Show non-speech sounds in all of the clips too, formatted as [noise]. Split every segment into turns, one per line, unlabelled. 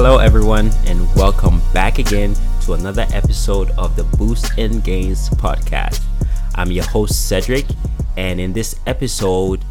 Hello, everyone, and welcome back again to another episode of the Boost in Gains podcast. I'm your host, Cedric, and in this episode,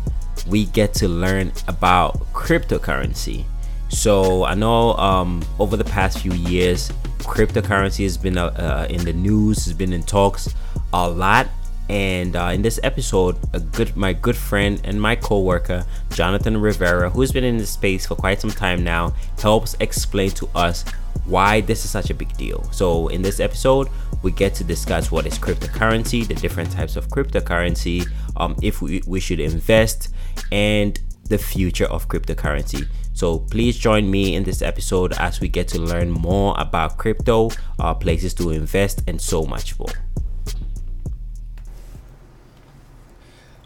we get to learn about cryptocurrency. So, I know um, over the past few years, cryptocurrency has been uh, uh, in the news, has been in talks a lot, and uh, in this episode, a good my good friend and my co-worker Jonathan Rivera, who's been in this space for quite some time now, helps explain to us why this is such a big deal. So in this episode, we get to discuss what is cryptocurrency, the different types of cryptocurrency, um, if we, we should invest, and the future of cryptocurrency. So please join me in this episode as we get to learn more about crypto, uh, places to invest, and so much more.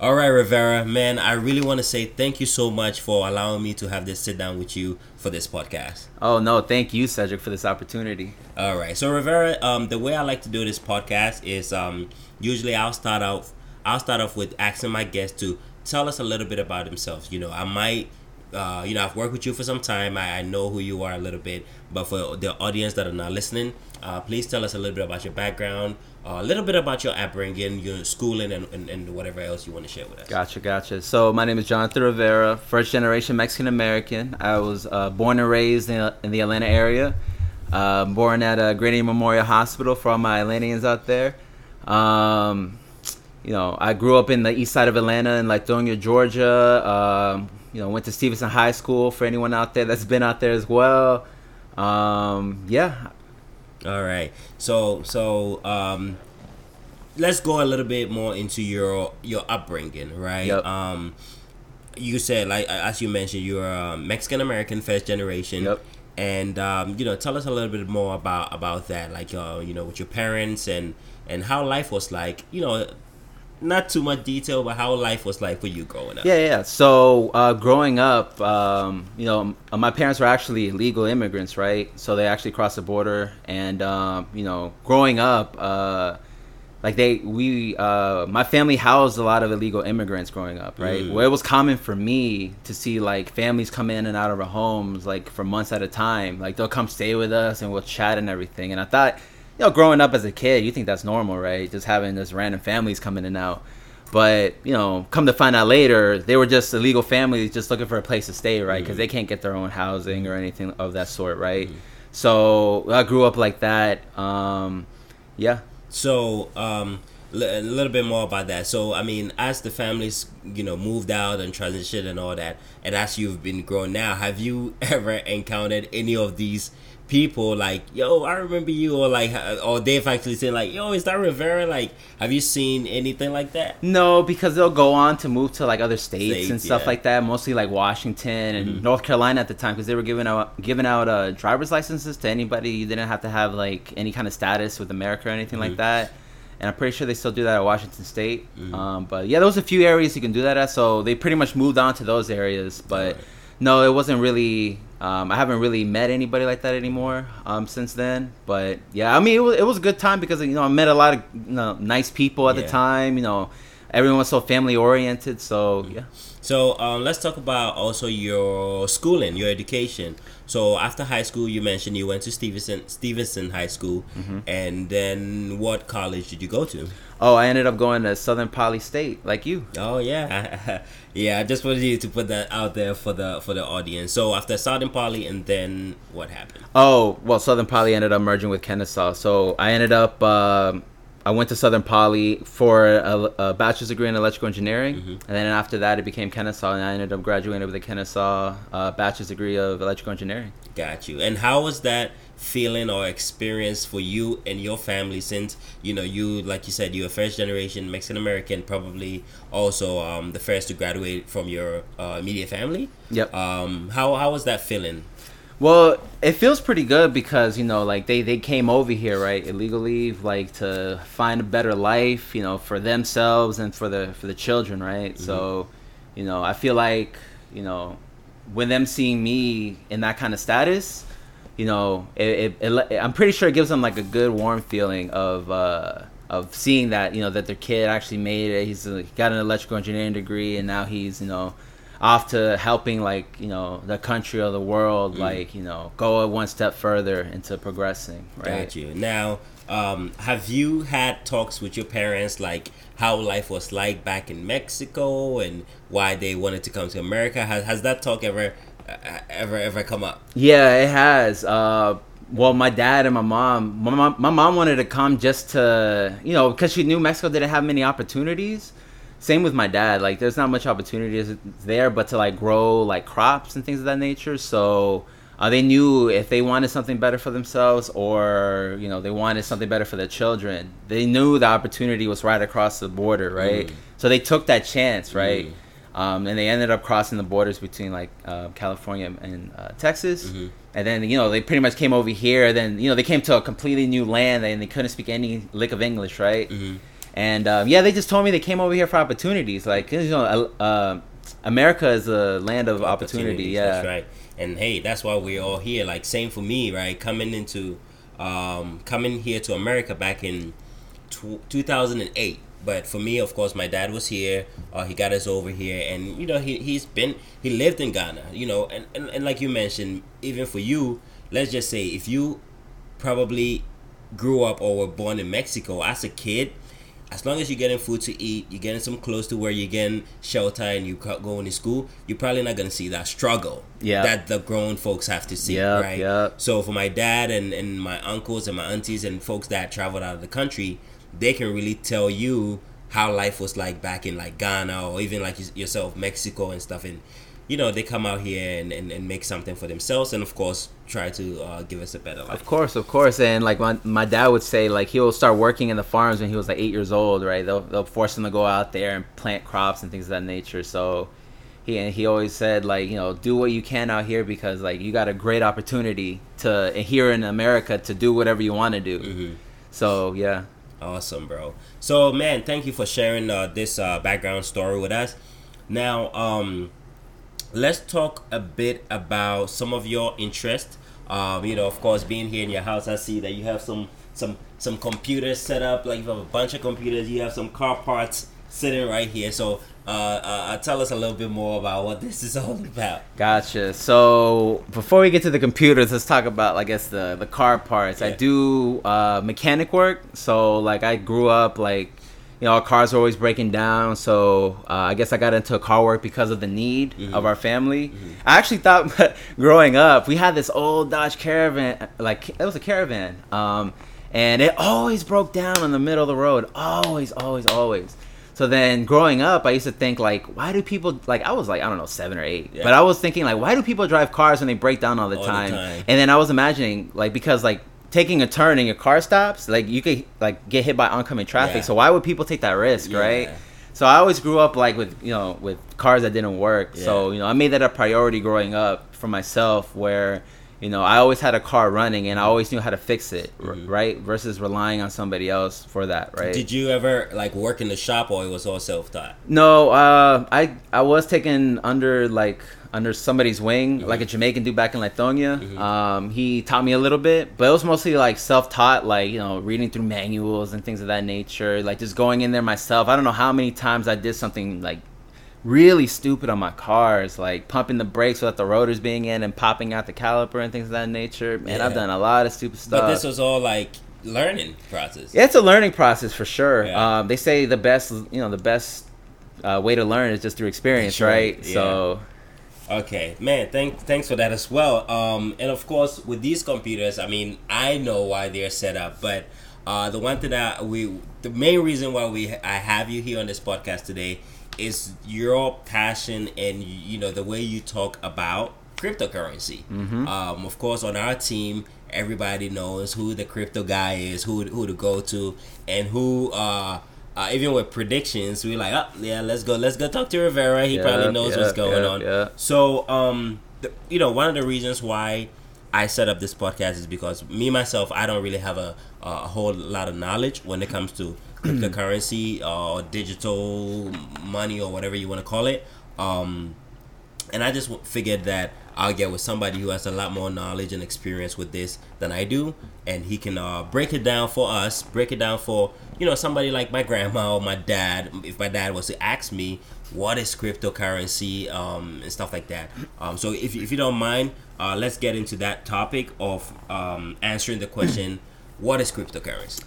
All right, Rivera, man, I really want to say thank you so much for allowing me to have this sit down with you for this podcast.
Oh no, thank you, Cedric, for this opportunity.
All right, so Rivera, um, the way I like to do this podcast is um, usually I'll start off, I'll start off with asking my guests to tell us a little bit about themselves. You know, I might, uh, you know, I've worked with you for some time. I, I know who you are a little bit, but for the audience that are not listening, uh, please tell us a little bit about your background, uh, a little bit about your upbringing, your schooling, and, and, and, whatever else you want to share with us.
Gotcha, gotcha. So my name is Jonathan Rivera, first generation Mexican American. I was uh, born and raised in, in the Atlanta area. Uh, born at a Grady Memorial Hospital for all my Atlanteans out there. Um, you know, I grew up in the east side of Atlanta in Lithonia, Georgia. Um, you know, went to Stephenson High School for anyone out there that's been out there as well. Um, yeah,
all right. So so um, let's go a little bit more into your your upbringing, right?
Yep.
Um, you said like as you mentioned, you're a Mexican American, first generation.
Yep.
And um, you know, tell us a little bit more about about that, like uh, you know, with your parents and and how life was like. You know, not too much detail, but how life was like for you growing up.
Yeah, yeah. So uh, growing up, um, you know, my parents were actually legal immigrants, right? So they actually crossed the border, and um, you know, growing up, uh, like they, we, uh, my family housed a lot of illegal immigrants growing up, right? Mm. Where it was common for me to see like families come in and out of our homes like for months at a time. Like they'll come stay with us and we'll chat and everything. And I thought you know, growing up as a kid, you think that's normal, right? Just having this random families coming in and out. But you know, come to find out later, they were just illegal families just looking for a place to stay, right? Because mm-hmm. they can't get their own housing or anything of that sort, right? Mm-hmm. So I grew up like that. Um, yeah.
So um, a little bit more about that. So I mean, as the families, you know, moved out and transitioned and all that, and as you've been growing now, have you [laughs] ever encountered any of these? People like, yo, I remember you, or like, or they've actually said like, yo, is that Rivera? Like, have you seen anything like that?
No, because they'll go on to move to like other states, states and stuff yeah. like that. Mostly like Washington and mm-hmm. North Carolina at the time, because they were giving out giving out uh, driver's licenses to anybody. You didn't have to have like any kind of status with America or anything mm-hmm. like that. And I'm pretty sure they still do that at Washington State. Mm-hmm. Um, but yeah, there was a few areas you can do that at. So they pretty much moved on to those areas. But right. no, it wasn't really um, I haven't really met anybody like that anymore um, since then. But yeah, I mean, it was, it was a good time because you know I met a lot of you know, nice people at yeah. the time. You know, everyone was so family oriented. So mm-hmm. yeah.
So um, let's talk about also your schooling, your education. So after high school, you mentioned you went to Stephenson Stephenson High School, mm-hmm. and then what college did you go to?
Oh, I ended up going to Southern Poly State, like you.
Oh yeah, [laughs] yeah. I just wanted you to put that out there for the for the audience. So after Southern Poly, and then what happened?
Oh well, Southern Poly ended up merging with Kennesaw, so I ended up. Um, I went to Southern Poly for a, a bachelor's degree in electrical engineering, mm-hmm. and then after that, it became Kennesaw, and I ended up graduating with a Kennesaw uh, bachelor's degree of electrical engineering.
Got you. And how was that feeling or experience for you and your family? Since you know you, like you said, you're a first generation Mexican American, probably also um, the first to graduate from your uh, immediate family.
Yep.
Um, how how was that feeling?
Well, it feels pretty good because you know, like they they came over here right illegally, like to find a better life, you know, for themselves and for the for the children, right? Mm-hmm. So, you know, I feel like you know, with them seeing me in that kind of status, you know, it, it, it I'm pretty sure it gives them like a good warm feeling of. uh of seeing that you know that their kid actually made it. He's uh, got an electrical engineering degree, and now he's you know off to helping like you know the country or the world
Mm.
like you know go one step further into progressing right
Got you. Now, um, have you had talks with your parents, like how life was like back in Mexico and why they wanted to come to America? Has, has that talk ever, uh, ever, ever come up?
Yeah, it has. Uh, well, my dad and my mom, my mom, my mom wanted to come just to, you know, because she knew Mexico didn't have many opportunities. Same with my dad. Like, there's not much opportunities there, but to like grow like crops and things of that nature. So uh, they knew if they wanted something better for themselves, or you know, they wanted something better for their children, they knew the opportunity was right across the border, right?
Mm.
So they took that chance, right?
Mm.
Um, and they ended up crossing the borders between like uh, California and uh, Texas.
Mhm.
And then you know they pretty much came over here. Then you know they came to a completely new land and they couldn't speak any lick of English, right?
Mhm.
And um, yeah, they just told me they came over here for opportunities. Like you know, uh, America is a land of opportunity.
Opportunities,
Yeah,
that's right. And hey, that's why we're all here. Like same for me, right? Coming into, um, coming here to America back in tw- 2008. But for me, of course, my dad was here. Uh, he got us over here, and you know, he he's been he lived in Ghana. You know, and, and and like you mentioned, even for you, let's just say if you probably grew up or were born in Mexico as a kid, as long as you're getting food to eat, you're getting some clothes to where you're getting shelter and you co- going to school, you're probably not gonna see that struggle
Yeah.
that the grown folks have to see,
Yep,
right?
yep.
So for my dad and, and my uncles and my aunties and folks that traveled out of the country, they can really tell you how life was like back in like Ghana or even like yourself, Mexico and stuff. And you know, they come out here and, and, and make something for themselves and of course try to uh, give us a better life.
Of course, of course, and like my, my dad would say, like he'll start working in the farms when he was like eight years old, right? They'll they'll force him to go out there and plant crops and things of that nature. So he and he always said like you know do what you can out here because like you got a great opportunity to here in America to do whatever you want to do.
Mhm.
So yeah,
Awesome, bro. So, man, thank you for sharing uh, this uh, background story with us. Now, um, let's talk a bit about some of your interest. Um, you know, of course, being here in your house, I see that you have some some some computers set up. Like you have a bunch of computers. You have some car parts sitting right here. So, uh, uh, tell us a little bit more about what [laughs] this is all about.
Gotcha. So before we get to the computers, let's talk about, I guess, the the car parts. I do uh, mechanic work. So like I grew up like, you know, our cars were always breaking down. So uh, I guess I got into car work because of the need
Mhm.
of our family. I actually thought [laughs] growing up we had this old Dodge Caravan, like it was a Caravan, um, and it always broke down in the middle of the road. Always, always, always. So then growing up, I used to think like, why do people like? I was like, I don't know, seven or eight,
Yeah.
but I was thinking like, why do people drive cars when they break down all the,
All the
time?
time.
And then I was imagining like because like taking a turn and your car stops, like you could like get hit by oncoming traffic.
Yeah.
So why would people take that risk,
Yeah.
right? So I always grew up like with you know with cars that didn't work. So you know I made that a priority growing up for myself, where you know I always had a car running and I always knew how to fix it,
Mhm.
right? Versus relying on somebody else for that, right?
Did you ever like work in the shop or it was all self taught?
No, uh, I I was taken under like under somebody's wing,
Mhm.
like a Jamaican dude back in Lithonia.
Mhm.
Um, he taught me a little bit, but it was mostly like self-taught, like you know, reading through manuals and things of that nature. Like just going in there myself. I don't know how many times I did something like really stupid on my cars, like pumping the brakes without the rotors being in and popping out the caliper and things of that nature. Man, I've done a lot of stupid stuff.
But this was all like learning process.
Yeah, it's a learning process for sure.
Yeah.
Um, they say the best, you know, the best uh, way to learn is just through experience,
right,
right?
yeah.
So,
Okay, man. Thank thanks for that as well. Um, and of course, with these computers, I mean, I know why they're set up, but uh, the one thing that we, the main reason why we I have you here on this podcast today is your passion and you know the way you talk about cryptocurrency.
Mm-hmm.
Um, of course, on our team, everybody knows who the crypto guy is, who who to go to, and who. Uh, uh, even with predictions, we're like, oh yeah, let's go, let's go talk to Rivera. He probably
Yep,
knows what's going
yep,
on.
yep.
So, um, the, you know, one of the reasons why I set up this podcast is because me myself, I don't really have a, a whole lot of knowledge when it comes to cryptocurrency or digital money or whatever you want to call it. Um, and I just figured that I'll get with somebody who has a lot more knowledge and experience with this than I do, and he can uh, break it down for us, break it down for you know somebody like my grandma or my dad. If my dad was to ask me, what is cryptocurrency um, and stuff like that. Um, so if, if you don't mind, uh, let's get into that topic of um, answering the question, [clears throat] what is cryptocurrency?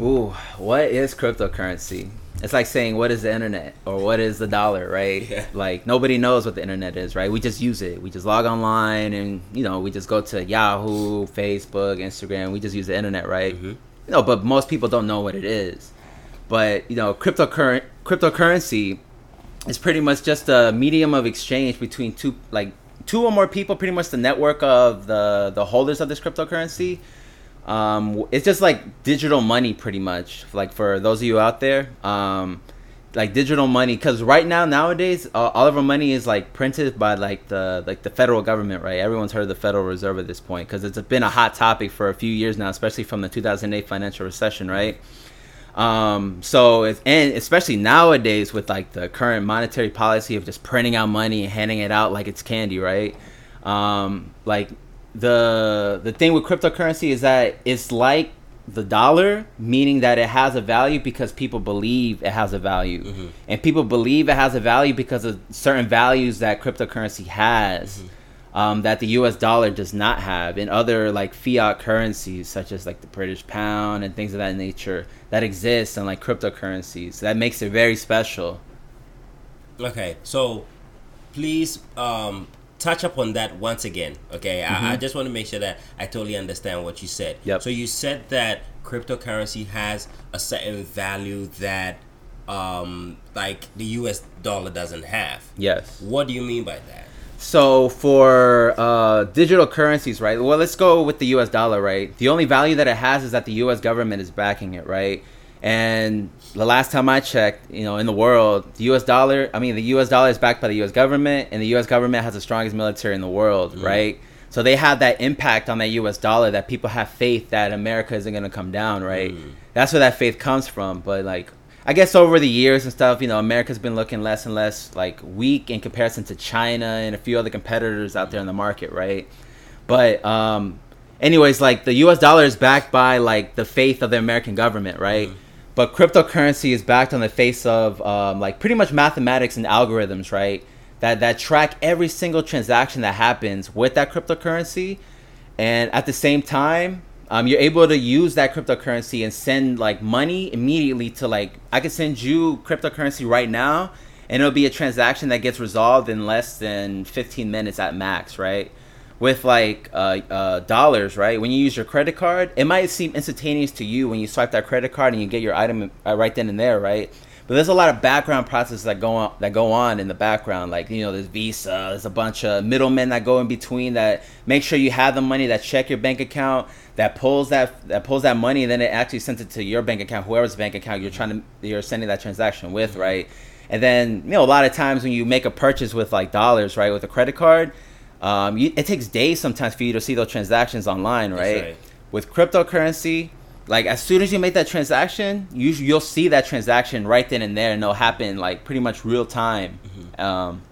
Ooh, what is cryptocurrency? It's like saying what is the internet or what is the dollar, right?
Yeah.
Like nobody knows what the internet is, right? We just use it. We just log online and you know we just go to Yahoo, Facebook, Instagram. We just use the internet, right?
Mhm.
You know, but most people don't know what it is. But you know, cryptocurrent cryptocurrency is pretty much just a medium of exchange between two like two or more people. Pretty much the network of the the holders of this cryptocurrency um, it's just like digital money pretty much. Like for those of you out there um, like digital money because right now nowadays uh, all of our money is like printed by like the like the federal government right? Everyone's heard of the federal reserve at this point because it's been a hot topic for a few years now especially from the 2008 financial recession right? Um so it's and especially nowadays with like the current monetary policy of just printing out money and handing it out like it's candy right? Um like the the thing with cryptocurrency is that it's like the dollar meaning that it has a value because people believe it has a value.
Mhm.
and people believe it has a value because of certain values that cryptocurrency has um, that the us dollar does not have and other like fiat currencies such as like the british pound and things of that nature that exist in like cryptocurrencies. That makes it very special.
Okay, so please um, touch upon that once again. Okay, I, I just want to make sure that I totally understand what you said.
Yep.
So you said that cryptocurrency has a certain value that, um, like the U.S. dollar doesn't have.
yes
What do you mean by that?
So for uh, digital currencies, right? Well, let's go with the U.S. dollar, right? The only value that it has is that the U.S. government is backing it, right? And the last time I checked, you know, in the world, the U.S. dollar, I mean, the U.S. dollar is backed by the U.S. government, and the U.S. government has the strongest military in the world, mm. right? So they have that impact on that U.S. dollar that people have faith that America isn't going to come down, right? Mm. That's where that faith comes from. But like, I guess over the years and stuff, you know, America's been looking less and less like weak in comparison to China and a few other competitors out there in the market, right? But um anyways, like the US dollar is backed by like the faith of the American government, right? Mm. But cryptocurrency is backed on the face of um, like pretty much mathematics and algorithms, right? That that track every single transaction that happens with that cryptocurrency and at the same time um, you're able to use that cryptocurrency and send like money immediately to like i could send you cryptocurrency right now and it'll be a transaction that gets resolved in less than 15 minutes at max right with like uh, uh, dollars right when you use your credit card it might seem instantaneous to you when you swipe that credit card and you get your item uh, right then and there right but there's a lot of background processes that go on that go on in the background. Like you know, there's Visa, there's a bunch of middlemen that go in between that make sure you have the money, that check your bank account, that pulls that that pulls that money, and then it actually sends it to your bank account, whoever's bank account you're trying to you're sending that transaction with, right? And then you know, a lot of times when you make a purchase with like dollars, right, with a credit card, um, you, it takes days sometimes for you to see those transactions online,
That's
right?
right.
With cryptocurrency, like as soon as you make that transaction, you you'll see that transaction right then and there, and it'll happen like pretty much real time. Um,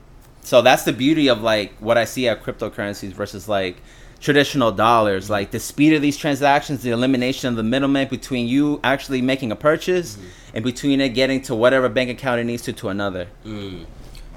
so that's the beauty of like what I see at cryptocurrencies versus like traditional dollars. Like the speed of these transactions, the elimination of the middleman between you actually making a purchase and between it getting to whatever bank account it needs to to another.
Mm.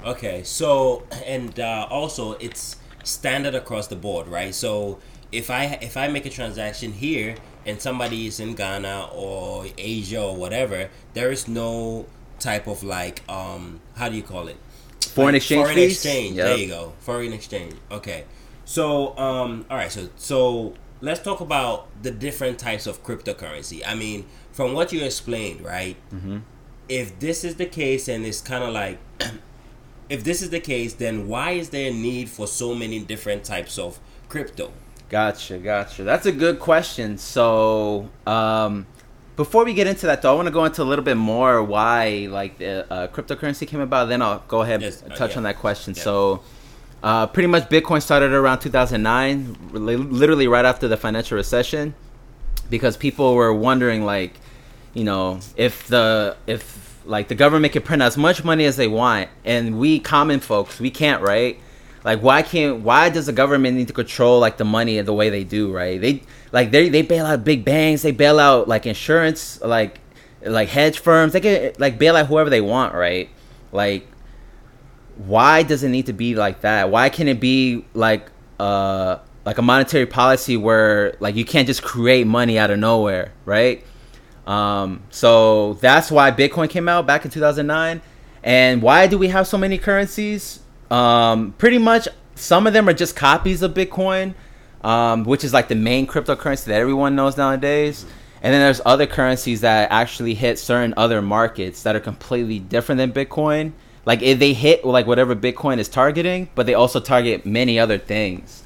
Okay, so and uh, also it's standard across the board, right? So if I if I make a transaction here and somebody is in Ghana or Asia or whatever, there is no type of like um how do you call it?
Foreign
Like
exchange
Foreign
fees?
exchange.
Yep.
There you go. Foreign exchange. Okay. So um all right, so so let's talk about the different types of cryptocurrency. I mean, from what you explained, right?
Mm-hmm.
if this is the case and it's kind of like if this is the case then why is there a need for so many different types of crypto
Gotcha, gotcha. That's a good question. So, um, before we get into that, though, I want to go into a little bit more why like the uh, cryptocurrency came about. Then I'll go ahead
Yes,
and
uh,
touch
yeah.
on that question.
Yeah.
So, uh, pretty much Bitcoin started around 2009, literally right after the financial recession, because people were wondering like, you know, if the if like the government can print as much money as they want, and we common folks we can't, right? Like why can't why does the government need to control like the money the way they do, right? They like they they bail out big banks, they bail out like insurance, like like hedge firms, they can like bail out whoever they want, right? Like why does it need to be like that? Why can it be like uh like a monetary policy where like you can't just create money out of nowhere, right? Um, so that's why Bitcoin came out back in 2009. And why do we have so many currencies? Um, pretty much, some of them are just copies of Bitcoin, um, which is like the main cryptocurrency that everyone knows nowadays. And then there's other currencies that actually hit certain other markets that are completely different than Bitcoin. Like they hit like whatever Bitcoin is targeting, but they also target many other things.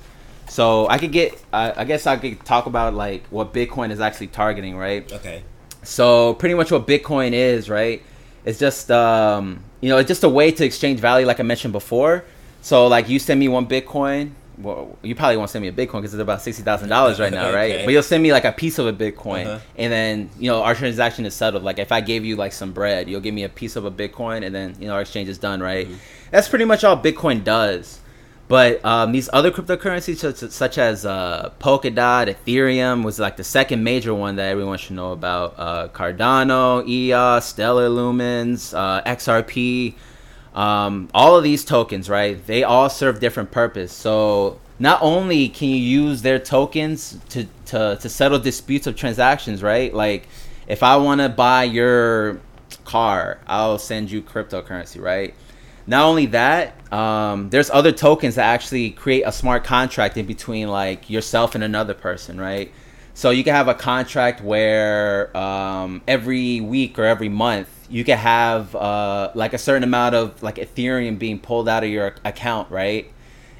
So I could get, I guess I could talk about like what Bitcoin is actually targeting, right?
Okay.
So pretty much what Bitcoin is, right? It's just um, you know, it's just a way to exchange value, like I mentioned before. So like you send me one Bitcoin. Well, you probably won't send me a Bitcoin because it's about sixty thousand dollars right now, [laughs] right?
Okay.
But you'll send me like a piece of a Bitcoin,
Uh-huh.
and then you know our transaction is settled. Like if I gave you like some bread, you'll give me a piece of a Bitcoin, and then you know our exchange is done, right? That's pretty much all Bitcoin does. But um, these other cryptocurrencies, such, such as uh, Polkadot, Ethereum, was like the second major one that everyone should know about. Uh, Cardano, EOS, Stellar Lumens, uh, XRP, um, all of these tokens, right? They all serve different purpose. So not only can you use their tokens to, to, to settle disputes of transactions, right? Like if I want to buy your car, I'll send you cryptocurrency, right? Not only that, um, there's other tokens that actually create a smart contract in between like yourself and another person, right? So you can have a contract where um, every week or every month you can have uh, like a certain amount of like Ethereum being pulled out of your account, right?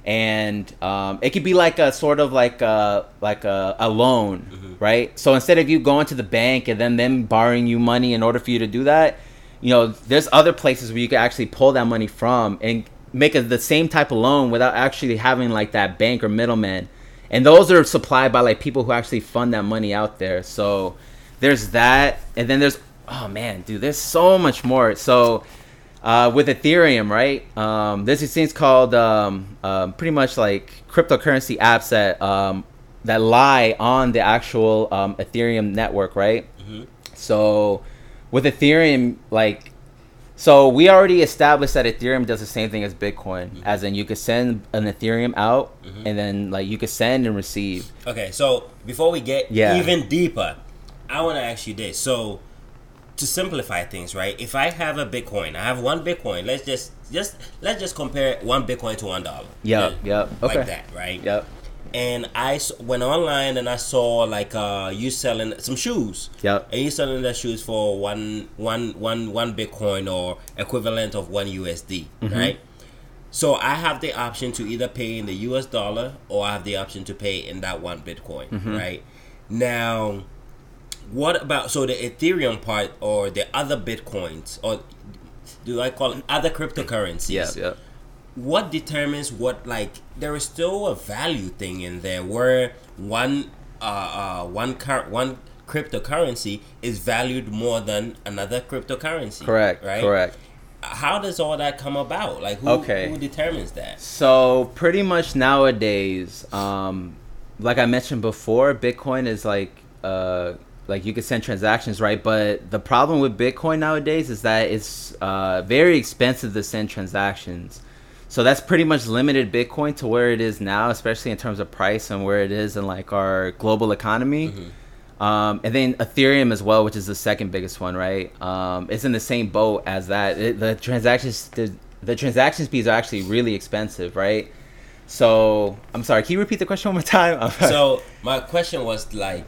And um, it could be like a sort of like a like a, a loan, right? So instead of you going to the bank and then them borrowing you money in order for you to do that, you know, there's other places where you can actually pull that money from and make a, the same type of loan without actually having like that bank or middleman. And those are supplied by like people who actually fund that money out there. So there's that, and then there's oh man, dude, there's so much more. So uh, with Ethereum, right? Um, there's these things called um, um, pretty much like cryptocurrency apps that um, that lie on the actual um, Ethereum network, right? So with Ethereum, like, so we already established that Ethereum does the same thing as Bitcoin, mm-hmm. as in you could send an Ethereum out, mm-hmm. and then like you could send and receive.
Okay, so before we get
Yeah.
even deeper, I want to ask you this. So, to simplify things, right? If I have a Bitcoin, I have one Bitcoin. Let's just just let's just compare one Bitcoin to one dollar.
Yeah,
Like
okay.
that, right?
Yep.
And I went online and I saw like uh you selling some shoes.
Yep.
And you selling the shoes for one one one one Bitcoin or equivalent of one USD,
Mm-hmm.
right? So I have the option to either pay in the US dollar or I have the option to pay in that one Bitcoin,
Mm-hmm.
right? Now, what about so the Ethereum part or the other Bitcoins or do I call it other cryptocurrencies?
Yeah, yeah.
What determines what like there is still a value thing in there where one uh, uh one car one cryptocurrency is valued more than another cryptocurrency
Correct.
right
Correct.
how does all that come about like who,
Okay.
who determines that
So pretty much nowadays, um, like I mentioned before, Bitcoin is like uh, like you can send transactions, right? But the problem with Bitcoin nowadays is that it's uh, very expensive to send transactions. So that's pretty much limited Bitcoin to where it is now, especially in terms of price and where it is in like our global economy. Um, and then Ethereum as well, which is the second biggest one, right? Um, it's in the same boat as that. It, the transactions, the, the transaction fees are actually really expensive, right? So I'm sorry. Can you repeat the question one more time? [laughs]
so my question was like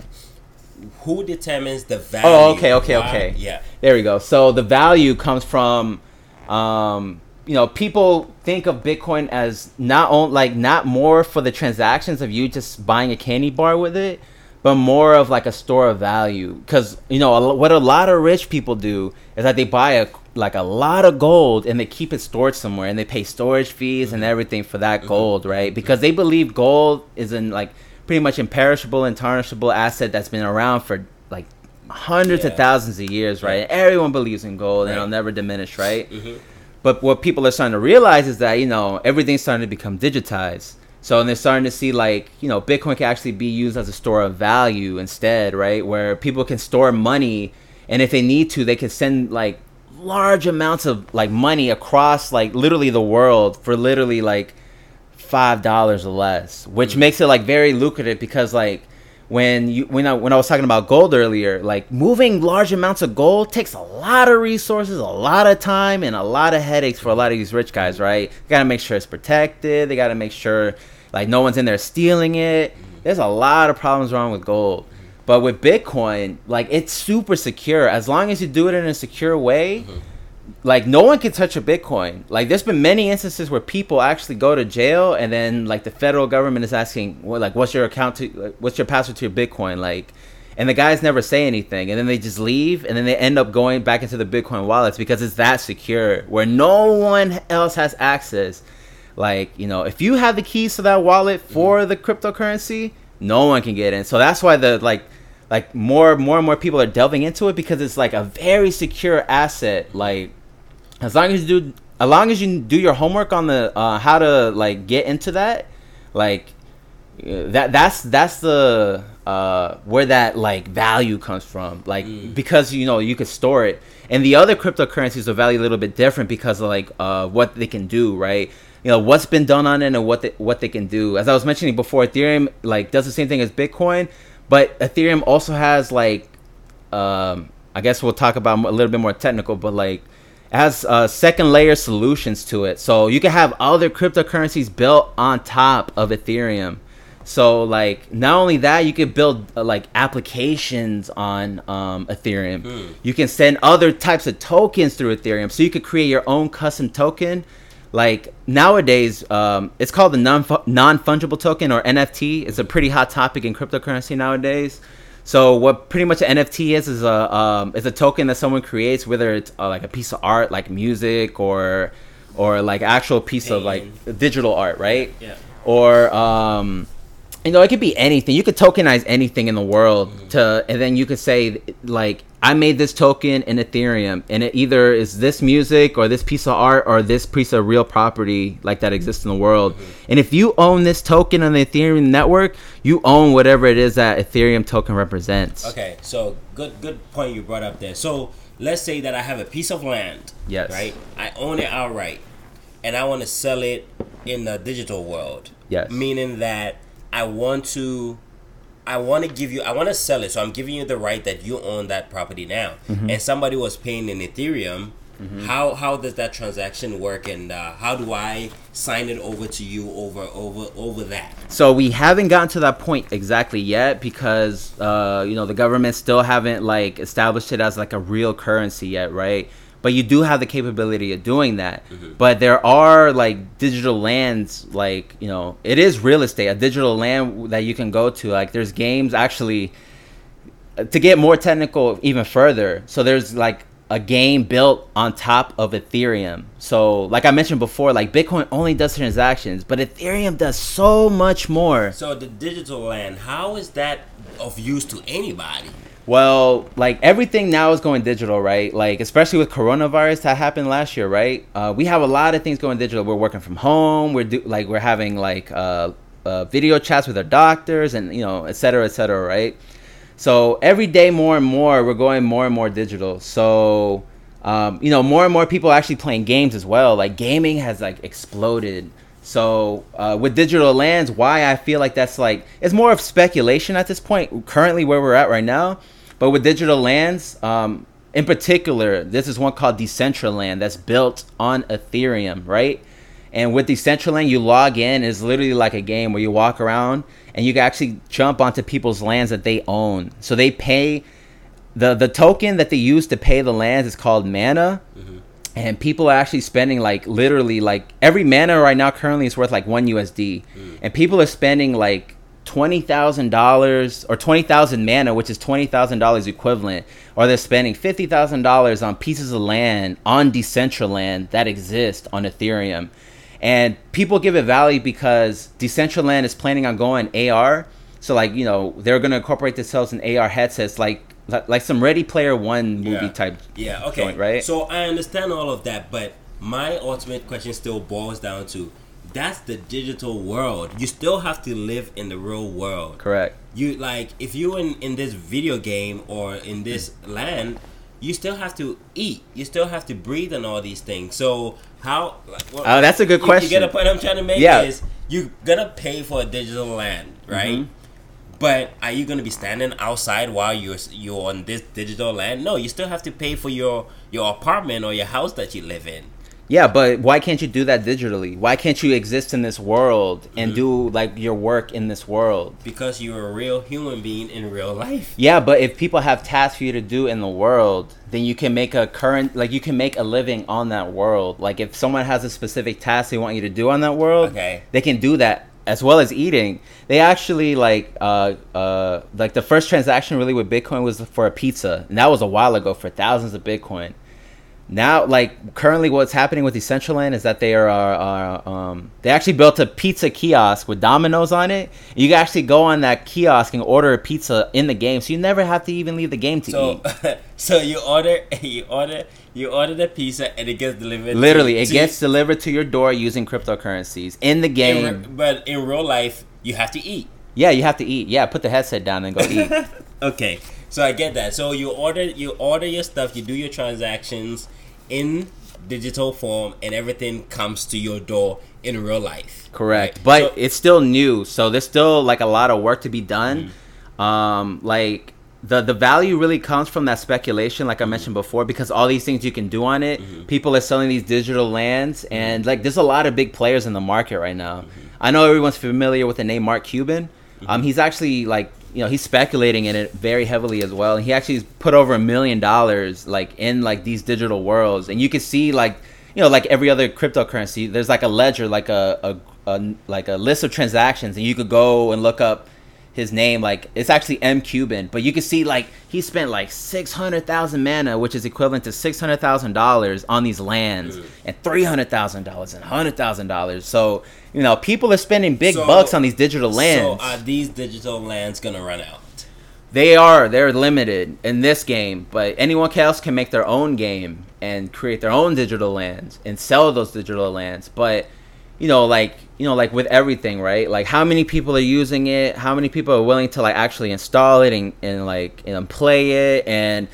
who determines the value
Oh, okay, okay, okay.
yeah
There we go. So the value comes from, um, you know, people think of Bitcoin as not on, like not more for the transactions of you just buying a candy bar with it, but more of like a store of value. Because you know a what a lot of rich people do is that they buy a like a lot of gold and they keep it stored somewhere and they pay storage fees and everything for that gold, right? Because they believe gold is in like pretty much imperishable and tarnishable asset that's been around for like hundreds of thousands of years, right? Everyone believes in gold and it'll never diminish, right?
Mhm.
But what people are starting to realize is that you know everything's starting to become digitized. So and they're starting to see like you know Bitcoin can actually be used as a store of value instead, right? Where people can store money, and if they need to, they can send like large amounts of like money across like literally the world for literally like five dollars or less, which
Mm.
makes it like very lucrative because like when you when I when I was talking about gold earlier, like moving large amounts of gold takes a lot of resources, a lot of time, and a lot of headaches for a lot of these rich guys, right? They gotta make sure it's protected. They gotta make sure like no one's in there stealing it. There's a lot of problems wrong with gold. But with Bitcoin, like it's super secure. As long as you do it in a secure way, mm-hmm. Like no one can touch a bitcoin. Like there's been many instances where people actually go to jail and then like the federal government is asking well, like what's your account to like, what's your password to your bitcoin? Like and the guys never say anything and then they just leave and then they end up going back into the bitcoin wallets because it's that secure where no one else has access. Like you know if you have the keys to that wallet mm-hmm. for the cryptocurrency no one can get in. So that's why the like like more more and more people are delving into it because it's like a very secure asset. Like as long as you do as long as you do your homework on the uh, how to like get into that like uh, that that's that's the uh where that like value comes from. Like because you know you could store it. And the other cryptocurrencies are value a little bit different because of like uh what they can do right? You know what's been done on it and what they, what they can do. As i was mentioning before ethereum like does the same thing as bitcoin but ethereum also has like um i guess we'll talk about a little bit more technical but like it has uh, second layer solutions to it. So you can have other cryptocurrencies built on top of ethereum. So like not only that you could build uh, like applications on um, ethereum. You can send other types of tokens through ethereum. So you could create your own custom token. Like nowadays um, it's called the non non-fungible token or nft it's a pretty hot topic in cryptocurrency nowadays so what pretty much an NFT is is a um, is a token that someone creates, whether it's uh, like a piece of art, like music, or or like actual piece of like digital art, right?
Yeah.
Or um, you know, it could be anything. You could tokenize anything in the world mm. to, and then you could say like, I made this token in Ethereum, and it either is this music or this piece of art or this piece of real property like that exists in the world. Mm-hmm. And if you own this token on the Ethereum network, you own whatever it is that Ethereum token represents.
Okay, so good good point you brought up there. So let's say that I have a piece of land.
Yes.
Right? I own it outright and I want to sell it in the digital world.
Yes.
Meaning that I want to I want to give you I want to sell it. So I'm giving you the right that you own that property now.
Mm-hmm.
And somebody was paying in Ethereum. How how does that transaction work and uh, how do I sign it over to you over over over that?
So we haven't gotten to that point exactly yet because uh, you know the government still haven't like established it as like a real currency yet, right? But you do have the capability of doing that. Mm-hmm. But there are like digital lands, like you know, it is real estate, a digital land that you can go to. Like there's games actually to get more technical even further. So there's like a game built on top of Ethereum. So like I mentioned before, like Bitcoin only does transactions, but Ethereum does so much more.
So the digital land, how is that of use to anybody?
Well, like everything now is going digital, right? Like especially with coronavirus that happened last year, right? Uh, we have a lot of things going digital. We're working from home. We're do like we're having like uh, uh, video chats with our doctors, and you know, et cetera, et cetera, right? So every day, more and more, we're going more and more digital. So um, you know, more and more people are actually playing games as well. Like gaming has like exploded. So uh, with digital lands, why I feel like that's like it's more of speculation at this point. Currently, where we're at right now, but with digital lands, um, in particular, this is one called Decentraland that's built on Ethereum, right? And with Decentraland, you log in. It's literally like a game where you walk around and you can actually jump onto people's lands that they own. So they pay the the token that they use to pay the lands is called mana. And people are actually spending like literally like every mana right now currently is worth like one USD, and people are spending like twenty thousand dollars or twenty thousand mana, which is twenty thousand dollars equivalent, or they're spending fifty thousand dollars on pieces of land on Decentraland that exist on Ethereum, and people give it value because Decentraland is planning on going AR, so like you know they're gonna incorporate themselves in AR headsets like like, some Ready Player One movie
Yeah.
type.
Yeah, okay.
joint, right?
So I understand all of that, but my ultimate question still boils down to that's the digital world. You still have to live in the real world.
Correct.
You like if you in in this video game or in this land, you still have to eat. You still have to breathe and all these things. So how? Like,
well, oh, that's a good
you,
question.
You get a point I'm trying to make yeah. is you gonna pay for a digital land, right? Mm-hmm. But are you gonna be standing outside while you're you're on this digital land? No, you still have to pay for your your apartment or your house that you live in.
Yeah, but why can't you do that digitally? Why can't you exist in this world and mm-hmm. do like your work in this world?
Because you're a real human being in real life.
Yeah, but if people have tasks for you to do in the world, then you can make a current like you can make a living on that world. Like if someone has a specific task they want you to do on that world, okay. they can do that as well as eating. They actually like uh uh like the first transaction really with Bitcoin was for a pizza. And that was a while ago for thousands of Bitcoin now like currently what's happening with Decentraland is that they are, are um, they actually built a pizza kiosk with Domino's on it. You can actually go on that kiosk and order a pizza in the game. So you never have to even leave the game to
so,
eat. [laughs]
so you order [laughs] you order you order the pizza and it gets delivered
literally to, it to gets you. delivered to your door using cryptocurrencies in the game.
in, but in real life you have to eat.
Yeah you have to eat. Yeah put the headset down and go eat. [laughs]
Okay so I get that. So you order you order your stuff, you do your transactions, in digital form and everything comes to your door in real life.
Correct. Right? But so, it's still new, so there's still like a lot of work to be done. Mm-hmm. Um like the the value really comes from that speculation like I mm-hmm. mentioned before because all these things you can do on it. Mm-hmm. People are selling these digital lands mm-hmm. and like there's a lot of big players in the market right now. Mm-hmm. I know everyone's familiar with the name Mark Cuban. Um he's actually like you know he's speculating in it very heavily as well and he actually put over a million dollars like in like these digital worlds and you can see like you know like every other cryptocurrency there's like a ledger like a, a, a like a list of transactions and you could go and look up his name like it's actually M Cuban, but you can see like he spent like six hundred thousand mana, which is equivalent to six hundred thousand dollars on these lands, mm. and three hundred thousand dollars and hundred thousand dollars. So you know people are spending big so, bucks on these digital lands.
So are these digital lands gonna run out?
They are. They're limited in this game, but anyone else can make their own game and create their own digital lands and sell those digital lands. But you know, like you know, like with everything, right? Like how many people are using it? How many people are willing to like actually install it and, and like and play it and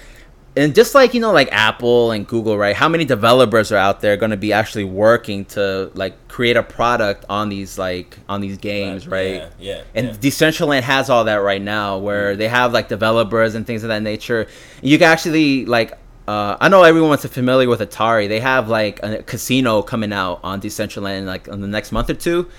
and just like you know like apple and google right how many developers are out there going to be actually working to like create a product on these like on these games right,
right? yeah, yeah
and
yeah.
decentraland has all that right now where mm-hmm. they have like developers and things of that nature you can actually like uh, I know everyone's familiar with Atari. They have like a casino coming out on Decentraland like in the next month or two,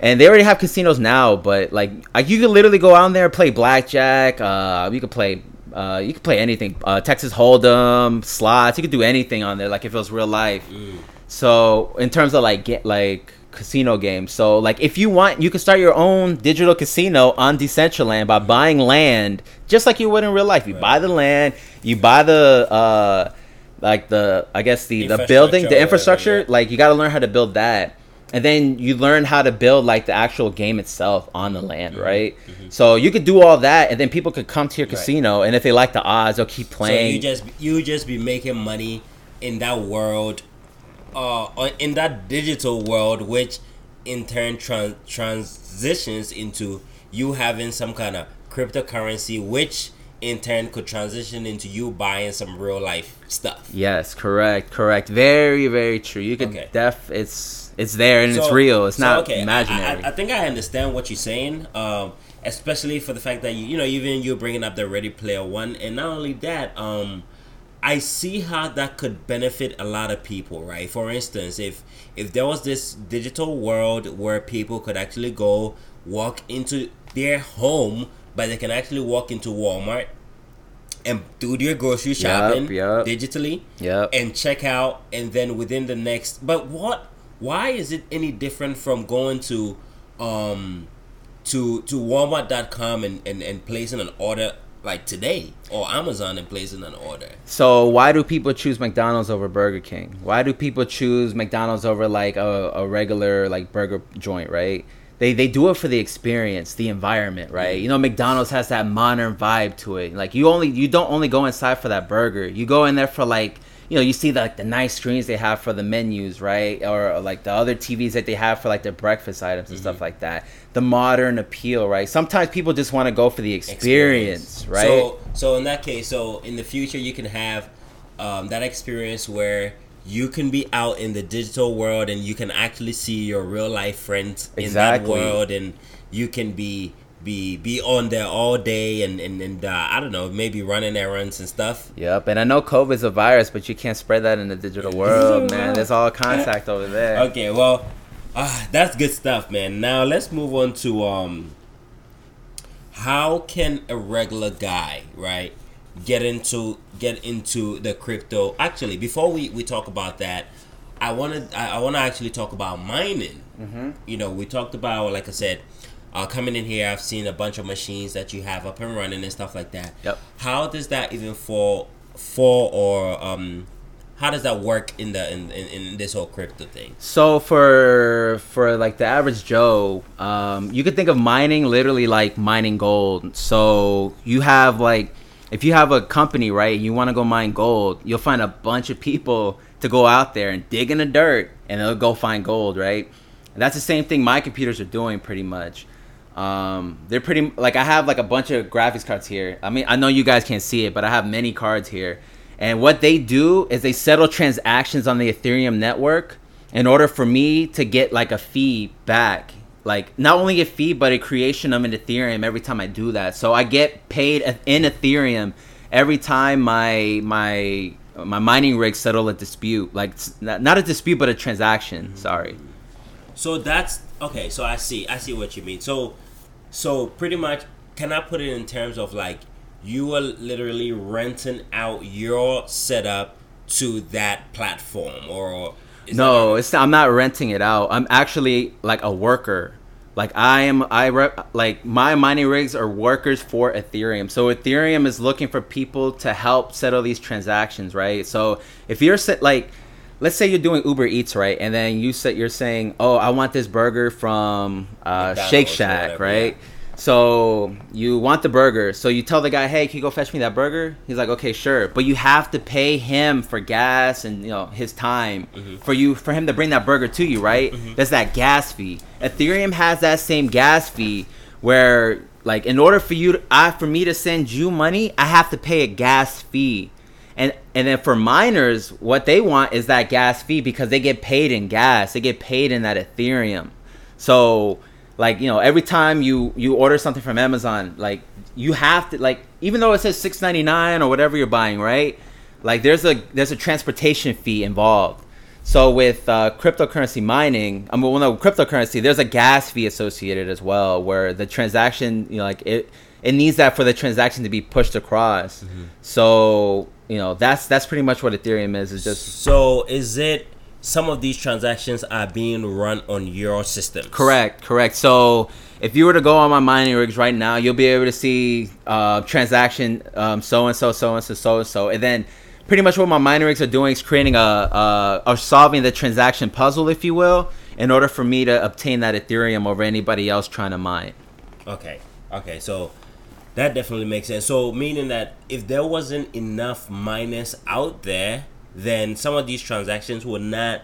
and they already have casinos now. But like, like you could literally go out there and play blackjack. Uh, you could play. Uh, you could play anything. Uh, Texas Hold'em, slots. You could do anything on there, like if it was real life. Mm. So in terms of like get like casino games. So like if you want, you can start your own digital casino on Decentraland by buying land, just like you would in real life. You right. buy the land, you buy the uh, like the I guess the the building, the infrastructure. Like you got to learn how to build that. And then you learn how to build like the actual game itself on the land, mm-hmm. right? Mm-hmm. So you could do all that, and then people could come to your casino, right. and if they like the odds, they'll keep playing.
So you just you just be making money in that world uh, in that digital world, which in turn trans- transitions into you having some kind of cryptocurrency, which in turn could transition into you buying some real life stuff.
Yes, correct, correct. Very, very true. You could okay. def it's it's there and so, it's real. It's so, not okay. imaginary.
I, I, think I understand what you're saying. Um, especially for the fact that you you know even you're bringing up the Ready Player One, and not only that, um, I see how that could benefit a lot of people, right? For instance, if if there was this digital world where people could actually go walk into their home, but they can actually walk into Walmart and do their grocery shopping yep, yep. digitally,
yep.
and check out, and then within the next. But what? Why is it any different from going to, um, to to Walmart.com and and and placing an order like today or Amazon and placing an order.
So why do people choose McDonald's over Burger King? Why do people choose McDonald's over like a, a regular like burger joint, right? They they do it for the experience, the environment, right? You know, McDonald's has that modern vibe to it. Like you only you don't only go inside for that burger. You go in there for like you know, you see the, like the nice screens they have for the menus, right? Or, or like the other TVs that they have for like the breakfast items and mm-hmm. stuff like that. The modern appeal, right? Sometimes people just want to go for the experience, experience, right?
So, so in that case, so in the future, you can have um, that experience where you can be out in the digital world and you can actually see your real life friends in that world and you can be be be on there all day and and, and uh, I don't know maybe running errands and stuff.
Yep, and I know COVID's a virus, but you can't spread that in the digital world, man. There's all contact over there.
Okay, well, uh, that's good stuff, man. Now let's move on to um, how can a regular guy, right, get into get into the crypto? Actually, before we we talk about that, I wanted I, I want to actually talk about mining. Mm-hmm. You know, we talked about like I said. Uh, coming in here, I've seen a bunch of machines that you have up and running and stuff like that.
Yep.
How does that even fall fall or um, how does that work in the in, in, in this whole crypto thing?
So for for like the average Joe, um, you could think of mining literally like mining gold. So you have like if you have a company, right, you want to go mine gold, you'll find a bunch of people to go out there and dig in the dirt and they'll go find gold, right? And that's the same thing my computers are doing pretty much. Um, they're pretty like I have like a bunch of graphics cards here. I mean, I know you guys can't see it, but I have many cards here. And what they do is they settle transactions on the Ethereum network in order for me to get like a fee back. Like not only a fee, but a creation of an Ethereum every time I do that. So I get paid in Ethereum every time my my my mining rig settle a dispute. Like not not a dispute, but a transaction. Sorry.
So that's okay. So I see. I see what you mean. So, so pretty much, can I put it in terms of like you are literally renting out your setup to that platform, or is
no, it's I'm not renting it out. I'm actually like a worker. Like I am, I rep, like my mining rigs are workers for Ethereum. So Ethereum is looking for people to help settle these transactions, right? So if you're set, like, let's say you're doing Uber Eats, right, and then you set, you're saying, oh, I want this burger from uh, Shake Shack, right?
yeah.
So you want the burger. So you tell the guy, "Hey, can you go fetch me that burger?" He's like, "Okay, sure." But you have to pay him for gas and you know his time for you for him to bring that burger to you, right? There's that gas fee. Ethereum has that same gas fee where like in order for you to, I, for me to send you money, I have to pay a gas fee. And and then for miners, what they want is that gas fee because they get paid in gas. They get paid in that Ethereum. So like you know every time you you order something from amazon like you have to like even though it says 6.99 or whatever you're buying right like there's a there's a transportation fee involved so with uh, cryptocurrency mining i mean well no cryptocurrency there's a gas fee associated as well where the transaction you know like it it needs that for the transaction to be pushed across so you know that's that's pretty much what ethereum is is just
So is it some of these transactions are being run on your system
Correct, correct. So if you were to go on my mining rigs right now, you'll be able to see uh, transaction um, so and so, so and so, so and so, and then pretty much what my mining rigs are doing is creating a, a or solving the transaction puzzle, if you will, in order for me to obtain that Ethereum over anybody else trying to mine.
Okay. Okay. So that definitely makes sense. So meaning that if there wasn't enough miners out there, then some of these transactions would not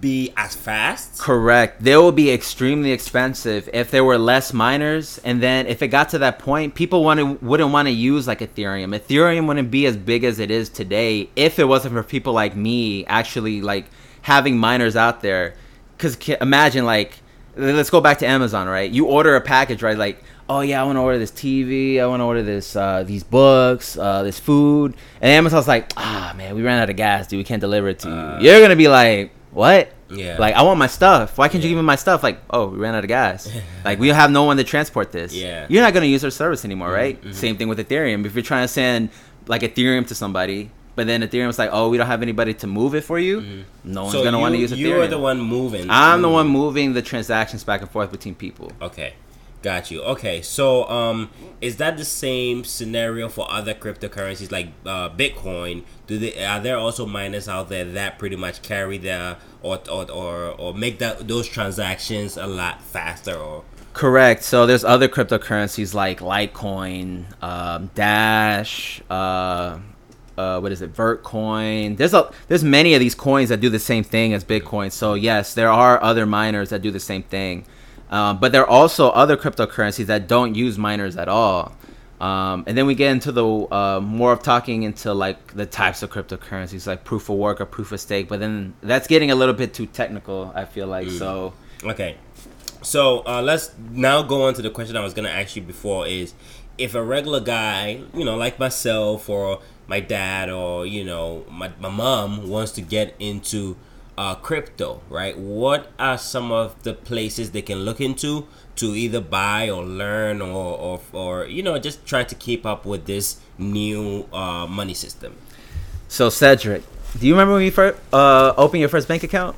be as fast.
Correct. They will be extremely expensive if there were less miners, and then if it got to that point, people wanted, wouldn't want to use like Ethereum. Ethereum wouldn't be as big as it is today if it wasn't for people like me actually like having miners out there. Because imagine like, let's go back to Amazon, right? You order a package, right? Like, oh yeah, I want to order this TV, I want to order this uh, these books, uh, this food, and Amazon's like, ah man, we ran out of gas, dude. We can't deliver it to you.
Uh.
You're gonna be like, what?
Yeah.
Like I want my stuff. Why can't you give me my stuff? Like, oh, we ran out of gas. [laughs] like we have no one to transport this.
Yeah.
You're not gonna use our service anymore, right?
mhm.
Same thing with Ethereum. If you're trying to send like Ethereum to somebody, but then Ethereum's like, oh, we don't have anybody to move it for you. No one's
so
gonna want to use Ethereum.
You are the one moving.
I'm the one moving the transactions back and forth between people.
Okay. Got you. Okay, so um, is that the same scenario for other cryptocurrencies like uh, Bitcoin? Do they are there also miners out there that pretty much carry the or or or, or make that those transactions a lot faster? Or
Correct. So there's other cryptocurrencies like Litecoin, um, Dash, uh, uh, what is it, Vertcoin. There's a there's many of these coins that do the same thing as Bitcoin. So yes, there are other miners that do the same thing, um, but there are also other cryptocurrencies that don't use miners at all. Um, and then we get into the uh, more of talking into like the types of cryptocurrencies, like proof of work or proof of stake. But then that's getting a little bit too technical. I feel like so.
Okay, so uh, let's now go on to the question I was gonna ask you before: is if a regular guy, you know, like myself or my dad or you know my my mom wants to get into uh, crypto, right? What are some of the places they can look into to either buy or learn or, or, or you know, just try to keep up with this new uh, money system?
So, Cedric, do you remember when you first uh, opened your first bank account?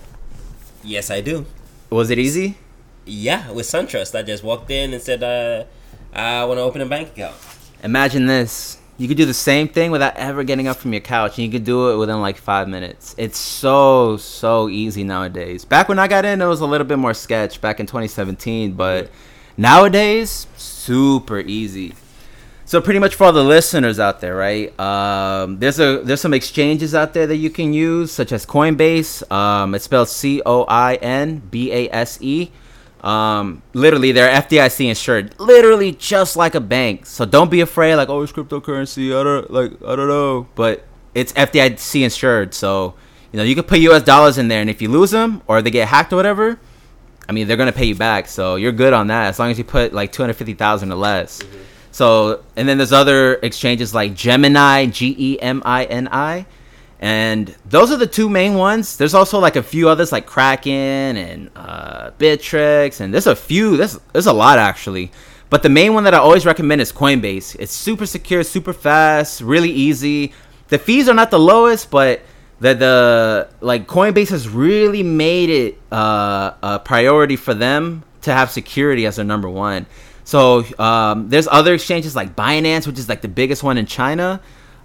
Yes, I do.
Was it easy?
Yeah, with SunTrust. I just walked in and said, uh, I want to open a bank account.
Imagine this you could do the same thing without ever getting up from your couch, and you could do it within like five minutes. It's so so easy nowadays. Back when I got in, it was a little bit more sketch back in 2017, but nowadays super easy. So pretty much for all the listeners out there, right? Um, there's a there's some exchanges out there that you can use, such as Coinbase. Um, it's spelled C O I N B A S E. Um, literally, they're FDIC insured, literally just like a bank. So don't be afraid, like, oh, it's cryptocurrency. I don't like, I don't know, but it's FDIC insured. So you know, you can put U.S. dollars in there, and if you lose them or they get hacked or whatever, I mean, they're gonna pay you back. So you're good on that as long as you put like two hundred fifty thousand or less. Mm-hmm. So and then there's other exchanges like Gemini, G E M I N I and those are the two main ones. There's also like a few others like Kraken and uh, Bittrex, and there's a few. There's there's a lot actually. But the main one that I always recommend is Coinbase. It's super secure, super fast, really easy. The fees are not the lowest, but the the like Coinbase has really made it uh, a priority for them to have security as their number one. So um, there's other exchanges like Binance, which is like the biggest one in China.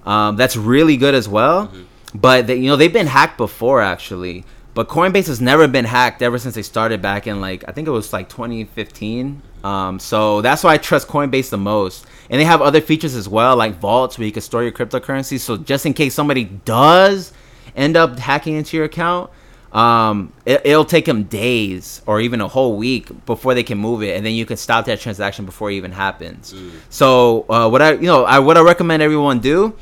Um, that's really good as well. Mm-hmm. But they, you know they've been hacked before actually. But Coinbase has never been hacked ever since they started back in like I think it was like 2015. Um, so that's why I trust Coinbase the most. And they have other features as well, like vaults where you can store your cryptocurrency. So just in case somebody does end up hacking into your account, um, it, will take them days or even a whole week before they can move it, and then you can stop that transaction before it even happens. Mm. So uh, what I you know I what I recommend everyone do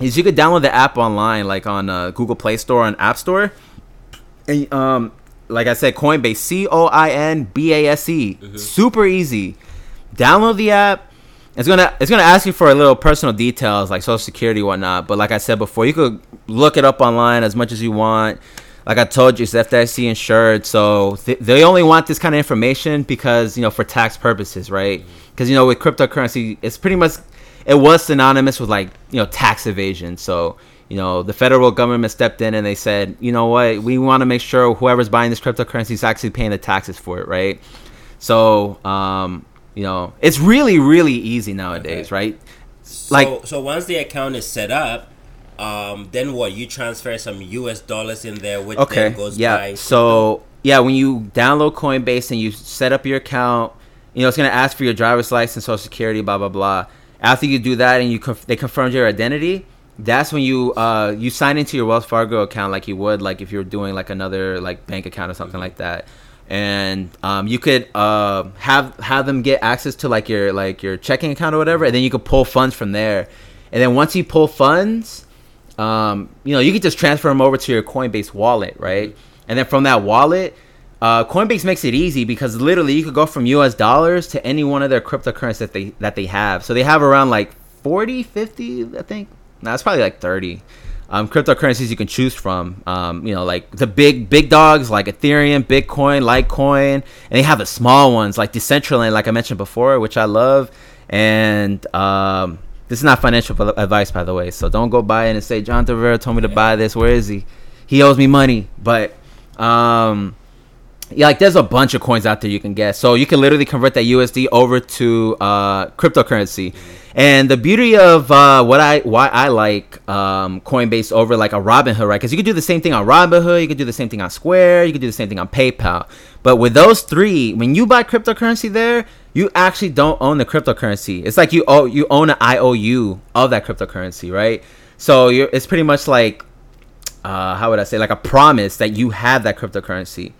is you could download the app online, like on uh, Google Play Store and App Store. And um, like I said, Coinbase, C O I N B A S E, mm-hmm. super easy. Download the app. It's gonna it's gonna ask you for a little personal details like social security whatnot. But like I said before, you could look it up online as much as you want. Like I told you, it's FDIC insured, so th- they only want this kind of information because you know for tax purposes, right? Because mm-hmm. you know with cryptocurrency, it's pretty much it was synonymous with like you know tax evasion. So you know the federal government stepped in and they said, you know what, we want to make sure whoever's buying this cryptocurrency is actually paying the taxes for it, right? So um, you know it's really really easy nowadays, okay. right?
Like so, so once the account is set up. Um, then what? You transfer some U.S. dollars in there, which okay, goes
yeah. So yeah, when you download Coinbase and you set up your account, you know it's gonna ask for your driver's license, social security, blah blah blah after you do that and you conf- they confirmed your identity, that's when you uh, you sign into your Wells Fargo account like you would like if you were doing like another like bank account or something like that. And um, you could uh, have have them get access to like your like your checking account or whatever, and then you could pull funds from there. And then once you pull funds, um, you know you could just transfer them over to your Coinbase wallet, right? And then from that wallet, uh, Coinbase makes it easy because literally you could go from US dollars to any one of their cryptocurrencies that they that they have. So they have around like 40, 50, I think. No, it's probably like 30 um, cryptocurrencies you can choose from. Um, you know, like the big big dogs like Ethereum, Bitcoin, Litecoin, and they have the small ones like Decentraland, like I mentioned before, which I love. And um, this is not financial advice, by the way, so don't go buy it and say John Rivera told me to buy this. Where is he? He owes me money, but um, yeah, like there's a bunch of coins out there you can get. So you can literally convert that USD over to uh, cryptocurrency. And the beauty of uh, what I why I like um, Coinbase over like a Robinhood, right? Because you can do the same thing on Robinhood, you can do the same thing on Square, you can do the same thing on PayPal. But with those three, when you buy cryptocurrency there, you actually don't own the cryptocurrency. It's like you own you own an IOU of that cryptocurrency, right? So it's pretty much like uh, how would I say like a promise that you have that cryptocurrency.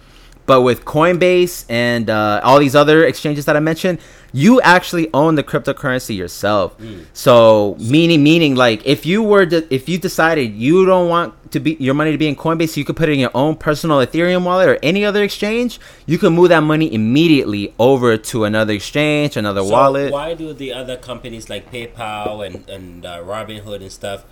But with Coinbase and uh, all these other exchanges that I mentioned, you actually own the cryptocurrency yourself.
Mm.
So meaning meaning like if you were to, if you decided you don't want to be your money to be in Coinbase, you could put it in your own personal Ethereum wallet or any other exchange. You can move that money immediately over to another exchange, another
So
wallet.
why do the other companies like PayPal and and uh, Robinhood and stuff?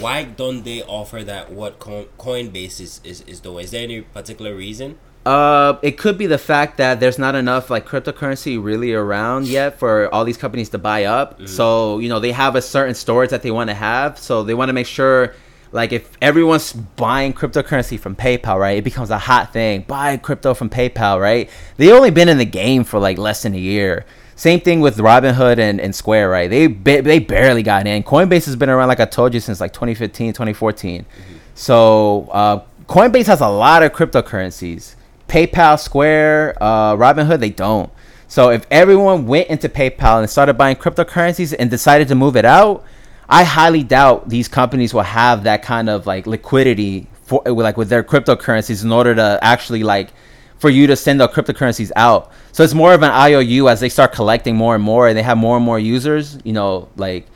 Why don't they offer that? What Coinbase is, is is doing? Is there any particular reason?
Uh, it could be the fact that there's not enough like cryptocurrency really around yet for all these companies to buy up.
Mm-hmm.
So you know they have a certain storage that they want to have. So they want to make sure, like, if everyone's buying cryptocurrency from PayPal, right, it becomes a hot thing. Buy crypto from PayPal, right? They only been in the game for like less than a year. Same thing with Robinhood and, and Square, right? They ba- they barely got in. Coinbase has been around, like I told you, since like 2015, 2014. So uh, Coinbase has a lot of cryptocurrencies. PayPal, Square, uh, Robinhood, they don't. So if everyone went into PayPal and started buying cryptocurrencies and decided to move it out, I highly doubt these companies will have that kind of like liquidity for like with their cryptocurrencies in order to actually like for you to send the cryptocurrencies out. So it's more of an IOU as they start collecting more and more and they have more and more users, you know, like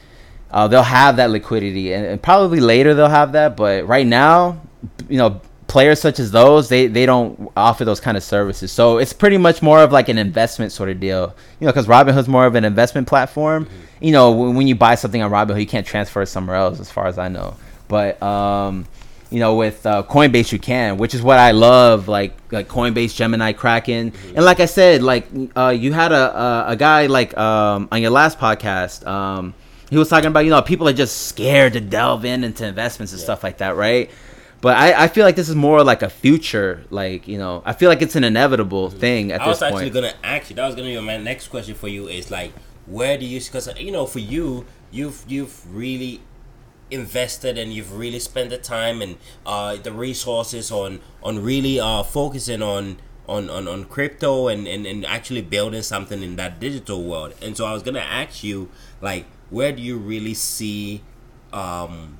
uh, they'll have that liquidity and, and probably later they'll have that but right now you know players such as those they they don't offer those kind of services. So it's pretty much more of like an investment sort of deal. You know because robinhood's more of an investment platform. You know when, when you buy something on robinhood you can't transfer it somewhere else as far as i know. But um you know with uh, coinbase you can which is what i love like like coinbase gemini kraken. And like i said like uh, you had a, a a guy like um on your last podcast um he was talking about you know people are just scared to delve in into investments and stuff like that right but I, I feel like this is more like a future like you know i feel like it's an inevitable thing at
I was actually gonna ask you. That was gonna be my next question for you. Is like, where do you? Because you know, for you, you've you've really invested and you've really spent the time and uh, the resources on on really uh, focusing on on, on, on crypto and, and, and actually building something in that digital world. And so I was gonna ask you, like, where do you really see um,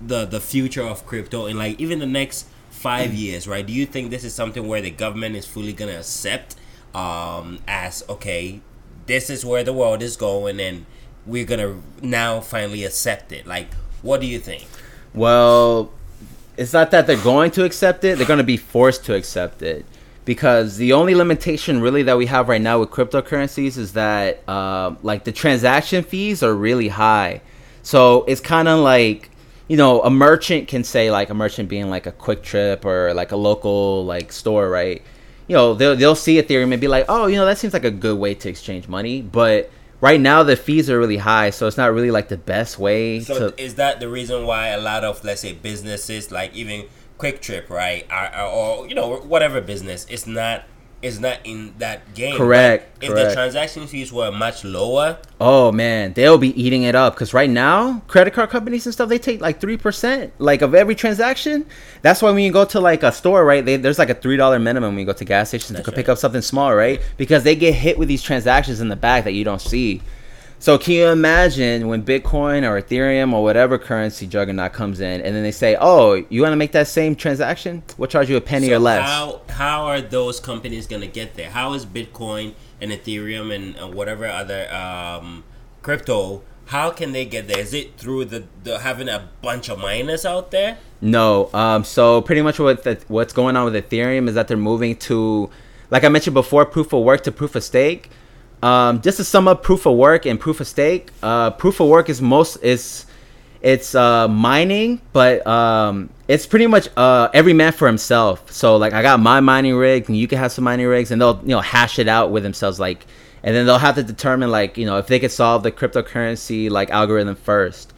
the the future of crypto in like even the next five years, right? Do you think this is something where the government is fully gonna accept um, as okay, this is where the world is going, and we're gonna now finally accept it? Like, what do you think?
Well, it's not that they're going to accept it; they're going to be forced to accept it because the only limitation really that we have right now with cryptocurrencies is that uh, like the transaction fees are really high. So it's kind of like you know a merchant can say like a merchant being like a QuikTrip or like a local like store, right? You know they'll they'll see Ethereum and be like, oh, you know that seems like a good way to exchange money, but right now the fees are really high, so it's not really like the best way
So
to.
is that the reason why a lot of let's say businesses like even QuikTrip, right, or you know whatever business, it's not is not in that game.
Correct,
If
correct.
the transaction fees were much lower,
Oh man, they'll be eating it up because right now, credit card companies and stuff they take like three percent, like of every transaction. That's why when you go to like a store, right? They, there's like a three dollar minimum when you go to gas stations to go pick up something small, right? Because they get hit with these transactions in the back that you don't see. So can you imagine when Bitcoin or Ethereum or whatever currency juggernaut comes in, and then they say, "Oh, you want to make that same transaction? We'll charge you a penny
so
or less."
how how are those companies gonna get there? How is Bitcoin and Ethereum and, and whatever other um, crypto? How can they get there? Is it through the, the having a bunch of miners out there?
No. Um, so pretty much what the, what's going on with Ethereum is that they're moving to, like I mentioned before, proof of work to proof of stake. Um, just to sum up proof of work and proof of stake, uh, proof of work is most is it's uh, mining, but um, it's pretty much uh, every man for himself. So like I got my mining rig, and you can have some mining rigs, and they'll you know hash it out with themselves, like, and then they'll have to determine like you know if they could solve the cryptocurrency like algorithm first.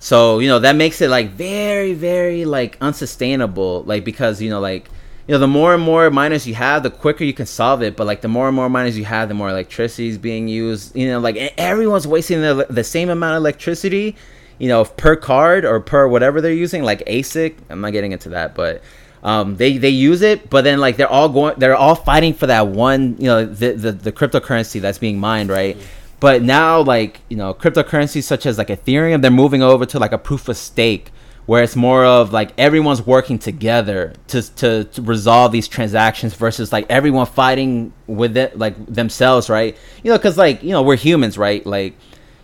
So you know that makes it like very very like unsustainable, like because you know like you know the more and more miners you have, the quicker you can solve it. But like the more and more miners you have, the more electricity is being used. You know like everyone's wasting the, the same amount of electricity, you know per card or per whatever they're using, like ASIC. I'm not getting into that, but um, they they use it, but then like they're all going, they're all fighting for that one, you know, the the, the cryptocurrency that's being mined, right? But now, like you know, cryptocurrencies such as like Ethereum, they're moving over to like a proof of stake, where it's more of like everyone's working together to, to, to resolve these transactions versus like everyone fighting with it like themselves right? You know because like you know we're humans right? Like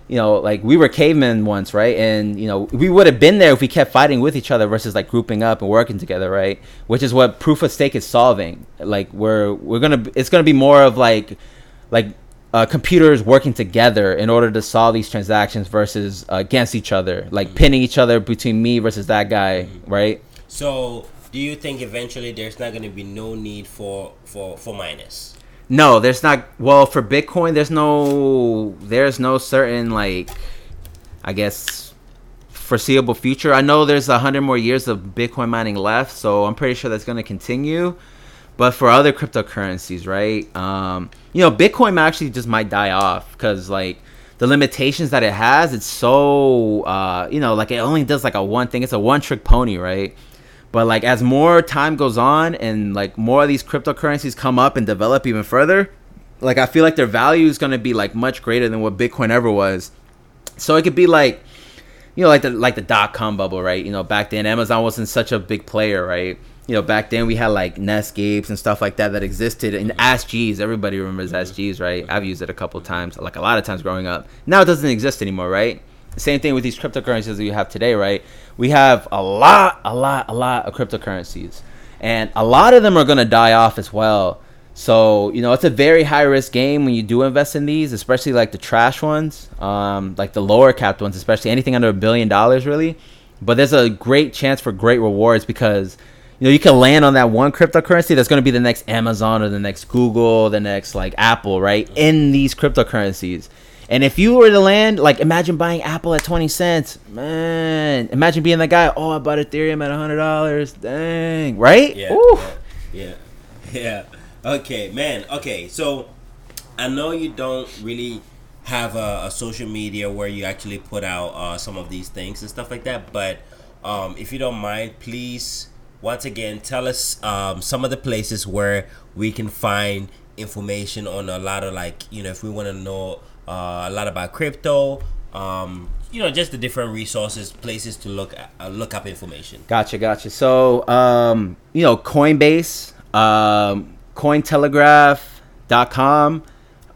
you know like we were cavemen once right? And you know we would have been there if we kept fighting with each other versus like grouping up and working together right? Which is what proof of stake is solving. Like we're we're gonna it's gonna be more of like like uh, computers working together in order to solve these transactions versus uh, against each other, like mm-hmm. pinning each other between me versus that guy, mm-hmm. right?
So, do you think eventually there's not going to be no need for for for miners?
No, there's not. Well, for Bitcoin, there's no there's no certain like, I guess foreseeable future. I know there's a hundred more years of Bitcoin mining left, so I'm pretty sure that's going to continue. But for other cryptocurrencies, right? Um, you know, Bitcoin actually just might die off because like the limitations that it has, it's so uh, you know, like it only does like a one thing. It's a one trick pony, right? But like as more time goes on and like more of these cryptocurrencies come up and develop even further, like I feel like their value is gonna be like much greater than what Bitcoin ever was. So it could be like, you know, like the like the dot com bubble, right? You know, back then Amazon wasn't such a big player, right? You know, back then we had like Netscapes and stuff like that that existed. And AskJeeves, everybody remembers AskJeeves, right? I've used it a couple times, like a lot of times growing up. Now it doesn't exist anymore, right? Same thing with these cryptocurrencies that you have today, right? We have a lot, a lot, a lot of cryptocurrencies, and a lot of them are going to die off as well. So you know, it's a very high risk game when you do invest in these, especially like the trash ones, um, like the lower capped ones, especially anything under a billion dollars, really. But there's a great chance for great rewards because you know you can land on that one cryptocurrency that's going to be the next amazon or the next google the next like apple right in these cryptocurrencies. And if you were to land like imagine buying apple at 20 cents man. Imagine being the guy oh i bought ethereum at $100 dang right?
Yeah yeah, yeah. [laughs] Yeah. Okay man okay so i know you don't really have a, a social media where you actually put out uh, some of these things and stuff like that but um, if you don't mind please once again, tell us um, some of the places where we can find information on a lot of like you know if we want to know uh, a lot about crypto um, you know just the different resources places to look at, uh, look up information.
Gotcha gotcha. So um, you know coinbase um, cointelegraph.com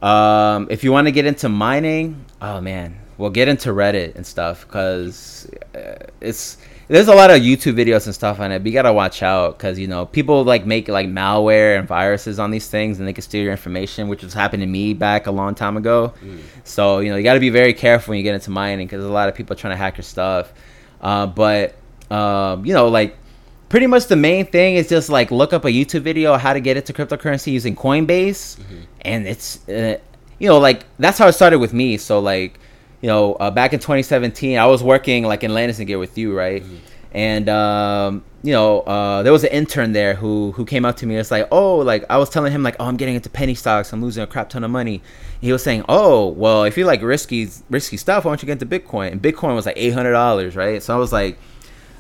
um, if you want to get into mining oh man we'll get into reddit and stuff because uh, it's there's a lot of YouTube videos and stuff on it, but you gotta watch out because you know people like make like malware and viruses on these things, and they can steal your information, which was happening to me back a long time ago. Mm. So you know you gotta be very careful when you get into mining because there's a lot of people trying to hack your stuff. Uh, but um, you know like pretty much the main thing is just like look up a YouTube video how to get into cryptocurrency using Coinbase, mm-hmm. and it's uh, you know like that's how it started with me. So like you know, uh, back in 2017, I was working like in Landis+Gyr with you, right? Mm-hmm. And um, you know, uh, there was an intern there who who came up to me. It's like, oh, like I was telling him like, oh, I'm getting into penny stocks. I'm losing a crap ton of money. He was saying, oh, well, if you like risky risky stuff, why don't you get into Bitcoin? And Bitcoin was like eight hundred dollars, right? So I was like,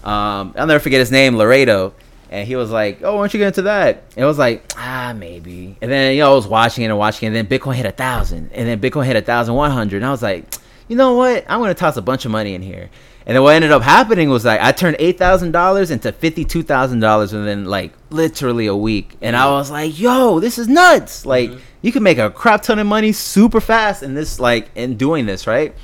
um, I'll never forget his name, Laredo. And he was like, "Oh, why don't you get into that?" And it was like, "Ah, maybe." And then you know, I was watching it and watching it. And then Bitcoin hit a thousand, and then Bitcoin hit a thousand one hundred. And I was like, you know what? I'm gonna toss a bunch of money in here. And then what ended up happening was like I turned eight thousand dollars into fifty two thousand dollars within like literally a week. And I was like, yo, this is nuts. Like mm-hmm. you can make a crap ton of money super fast in this like in doing this, right?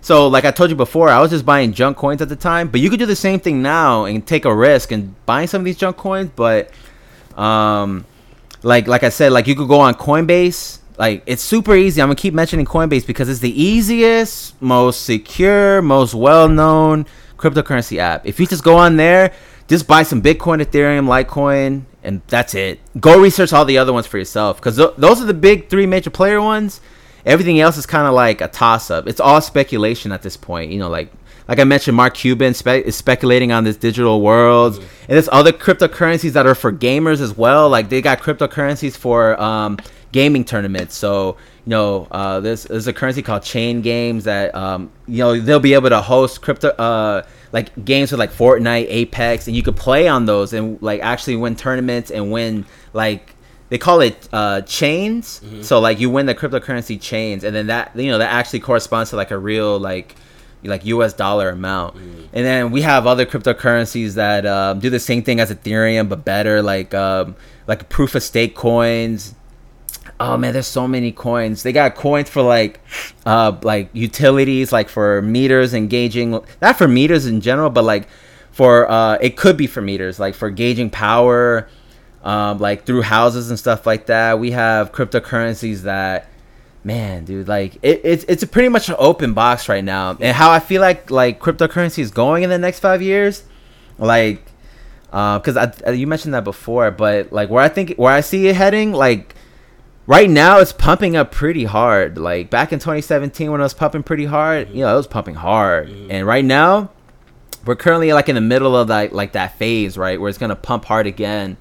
So like I told you before, I was just buying junk coins at the time, but you could do the same thing now and take a risk and buying some of these junk coins, but um like like I said, like you could go on Coinbase like it's super easy. I'm gonna keep mentioning Coinbase because it's the easiest, most secure, most well-known cryptocurrency app. If you just go on there, just buy some Bitcoin, Ethereum, Litecoin, and that's it. Go research all the other ones for yourself because th- those are the big three major player ones. Everything else is kind of like a toss-up. It's all speculation at this point. You know, like like I mentioned, Mark Cuban spe- is speculating on this digital world, mm-hmm. and there's other cryptocurrencies that are for gamers as well. Like they got cryptocurrencies for um, gaming tournaments. So you know, uh, there's there's a currency called Chain Games that um, you know they'll be able to host crypto uh, like games with like Fortnite, Apex, and you could play on those and like actually win tournaments and win like they call it uh, chains. Mm-hmm. So like you win the cryptocurrency chains, and then that you know that actually corresponds to like a real like like U.S. dollar amount. And then we have other cryptocurrencies that um, do the same thing as Ethereum but better, like um, like proof of stake coins. Oh man, there's so many coins. They got coins for like uh like utilities, like for meters and gauging not for meters in general, but like for uh it could be for meters, like for gauging power, um, like through houses and stuff like that. We have cryptocurrencies that man, dude, like it, it's it's a pretty much an open box right now. And how I feel like like cryptocurrency is going in the next five years, like uh, because I you mentioned that before, but like where I think where I see it heading, like right now it's pumping up pretty hard. Like back in 2017 when I was pumping pretty hard, you know, it was pumping hard. And right now, we're currently like in the middle of that like that phase, right, where it's gonna pump hard again.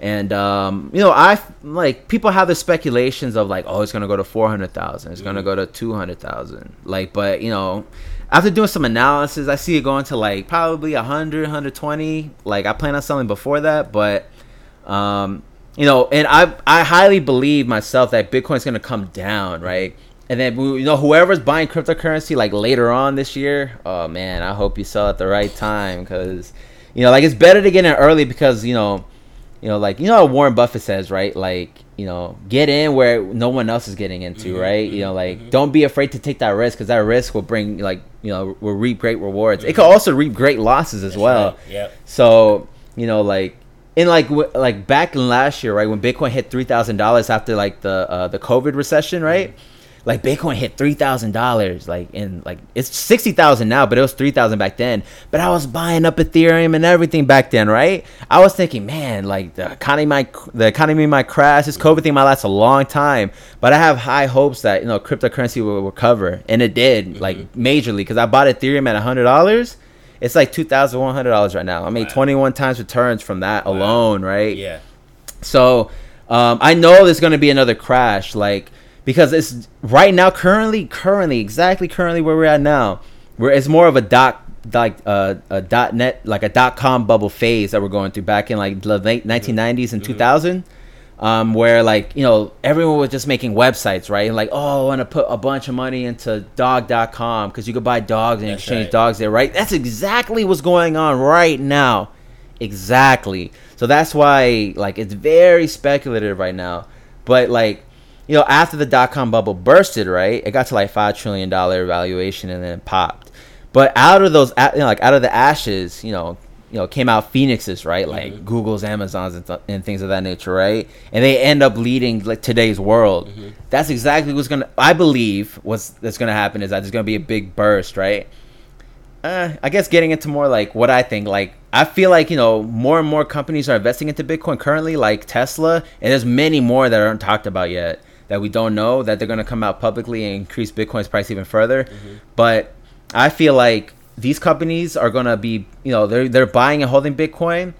And um, you know, I like people have the speculations of like, oh, it's gonna go to four hundred thousand, it's gonna go to two hundred thousand. Like, but you know, after doing some analysis, I see it going to like probably 100, 120. Like, I plan on selling before that, but um, you know, and I I highly believe myself that Bitcoin's gonna come down, right? And then you know, whoever's buying cryptocurrency like later on this year, oh man, I hope you sell at the right time because you know, like it's better to get in early because you know you know, like you know, Warren Buffett says, right? Like, you know, get in where no one else is getting into, mm-hmm, right? You know, mm-hmm, like mm-hmm. don't be afraid to take that risk because that risk will bring, like, you know, will reap great rewards. It could also reap great losses as That's well. Right.
Yeah.
So, you know, like in like w- like back in last year, right when Bitcoin hit three thousand dollars after like the uh, the COVID recession, right? Mm-hmm like Bitcoin hit three thousand dollars, like in like it's sixty thousand now, but it was three thousand back then. But I was buying up Ethereum and everything back then, right? I was thinking, man, like the economy might the economy might crash. This COVID thing might last a long time, but I have high hopes that you know cryptocurrency will recover, and it did, mm-hmm. like majorly, because I bought Ethereum at hundred dollars. It's like two thousand one hundred dollars right now. I made wow. twenty one times returns from that wow. alone, right?
Yeah.
So um, I know there's gonna be another crash, like because it's right now currently currently exactly currently where we're at now where it's more of a dot like uh, a dot net like a dot com bubble phase that we're going through back in like the late 1990s and mm-hmm. 2000 um, where like you know everyone was just making websites right? And like oh i want to put a bunch of money into dog.com because you could buy dogs and that's exchange right. dogs there right? That's exactly what's going on right now. Exactly. So that's why like it's very speculative right now. But like you know, after the dot com bubble bursted, right, it got to like five trillion dollar valuation and then it popped. But out of those, you know, like out of the ashes, you know, you know, came out phoenixes, right? Like mm-hmm. Google's, Amazon's, and, th- and, things of that nature, right? And they end up leading like today's world. Mm-hmm. That's exactly what's gonna. I believe what's that's gonna happen is that there's gonna be a big burst, right? Uh, I guess getting into more like what I think, like I feel like you know more and more companies are investing into Bitcoin currently, like Tesla, and there's many more that aren't talked about yet that we don't know that they're going to come out publicly and increase Bitcoin's price even further. Mm-hmm. But I feel like these companies are going to be, you know, they're they're buying and holding Bitcoin,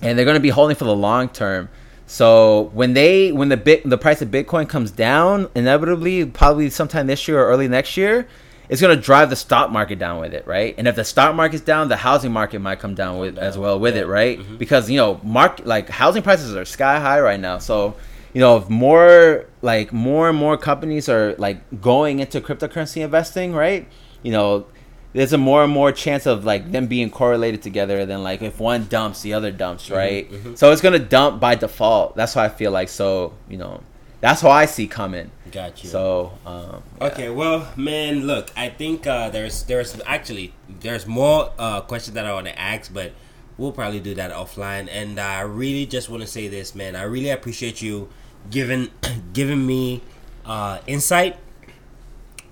and they're going to be holding for the long term. So when they when the bit the price of Bitcoin comes down, inevitably, probably sometime this year or early next year, it's going to drive the stock market down with it, right? And if the stock market's down, the housing market might come down with as well with yeah. it, right? Mm-hmm. Because you know, mark like housing prices are sky high right now, so you know, if more like more and more companies are like going into cryptocurrency investing, right? You know, there's a more and more chance of like them being correlated together than like if one dumps, the other dumps, mm-hmm, right? Mm-hmm, mm-hmm. So it's gonna dump by default. That's why I feel like. So you know, that's how I see coming.
Got you.
So um,
yeah. okay, well, man, look, I think uh, there's there's actually there's more uh, questions that I want to ask, but we'll probably do that offline. And I really just want to say this, man. I really appreciate you giving [clears throat] giving me uh, insight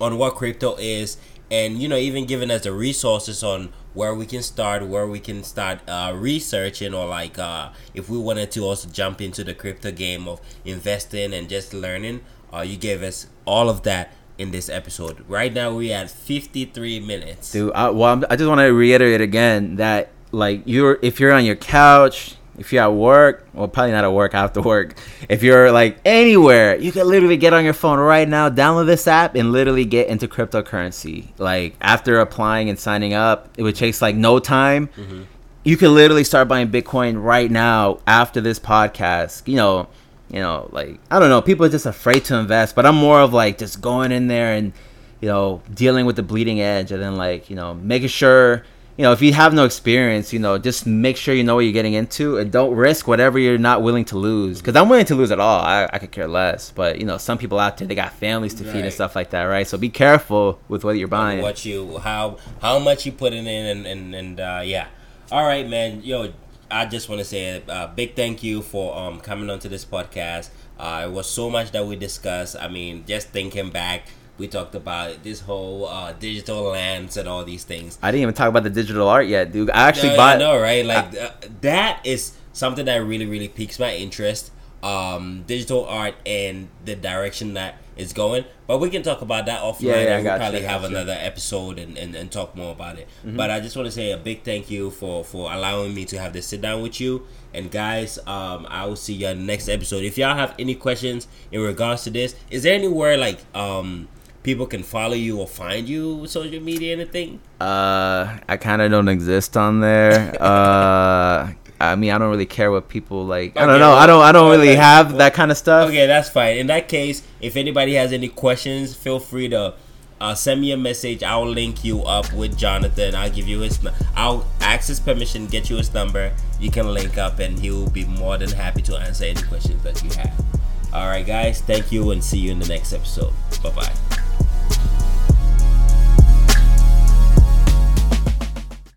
on what crypto is, and you know even giving us the resources on where we can start, where we can start uh, researching, or like uh, if we wanted to also jump into the crypto game of investing and just learning. Uh, you gave us all of that in this episode. Right now we at 53 minutes.
Dude, I, well, I'm, I just want to reiterate again that like you're if you're on your couch if you're at work, well, probably not at work, after work. If you're like anywhere, you can literally get on your phone right now, download this app, and literally get into cryptocurrency. Like after applying and signing up, it would take like no time. Mm-hmm. You can literally start buying Bitcoin right now after this podcast. You know, you know, like I don't know, people are just afraid to invest, but I'm more of like just going in there and you know, dealing with the bleeding edge, and then like you know, making sure you know if you have no experience, you know, just make sure you know what you're getting into, and don't risk whatever you're not willing to lose. Because I'm willing to lose at all. I, I could care less. But you know, some people out there they got families to feed and stuff like that, right? So be careful with what you're buying.
what you how how much you put it in and and, and uh, yeah all right man yo i just want to say a uh, big thank you for um coming onto this podcast uh, it was so much that we discussed i mean just thinking back we talked about this whole uh, digital lands and all these things
I didn't even talk about the digital art yet, dude. I actually
no,
bought.
I know, right? Like uh, that is something that really, really piques my interest. Um, digital art and the direction that it's going. But we can talk about that offline.
Yeah, yeah, I
and we'll probably
I
have
got you.
another episode and, and, and talk more about it.
Mm-hmm.
But I just want to say a big thank you for for allowing me to have this sit down with you. And guys, um, I will see you on the next episode. If y'all have any questions in regards to this, is there anywhere like um people can follow you or find you with social media anything?
Uh, I kind of don't exist on there. [laughs] uh, I mean, I don't really care what people like. I don't know. I don't. I don't really
okay,
have
well-
that kind of stuff.
Okay, that's fine. In that case, if anybody has any questions, feel free to uh, send me a message. I'll link you up with Jonathan. I'll give you his. I'll ask his permission, get you his number. You can link up, and he will be more than happy to answer any questions that you have. All right, guys, thank you and see you in the next episode. Bye bye.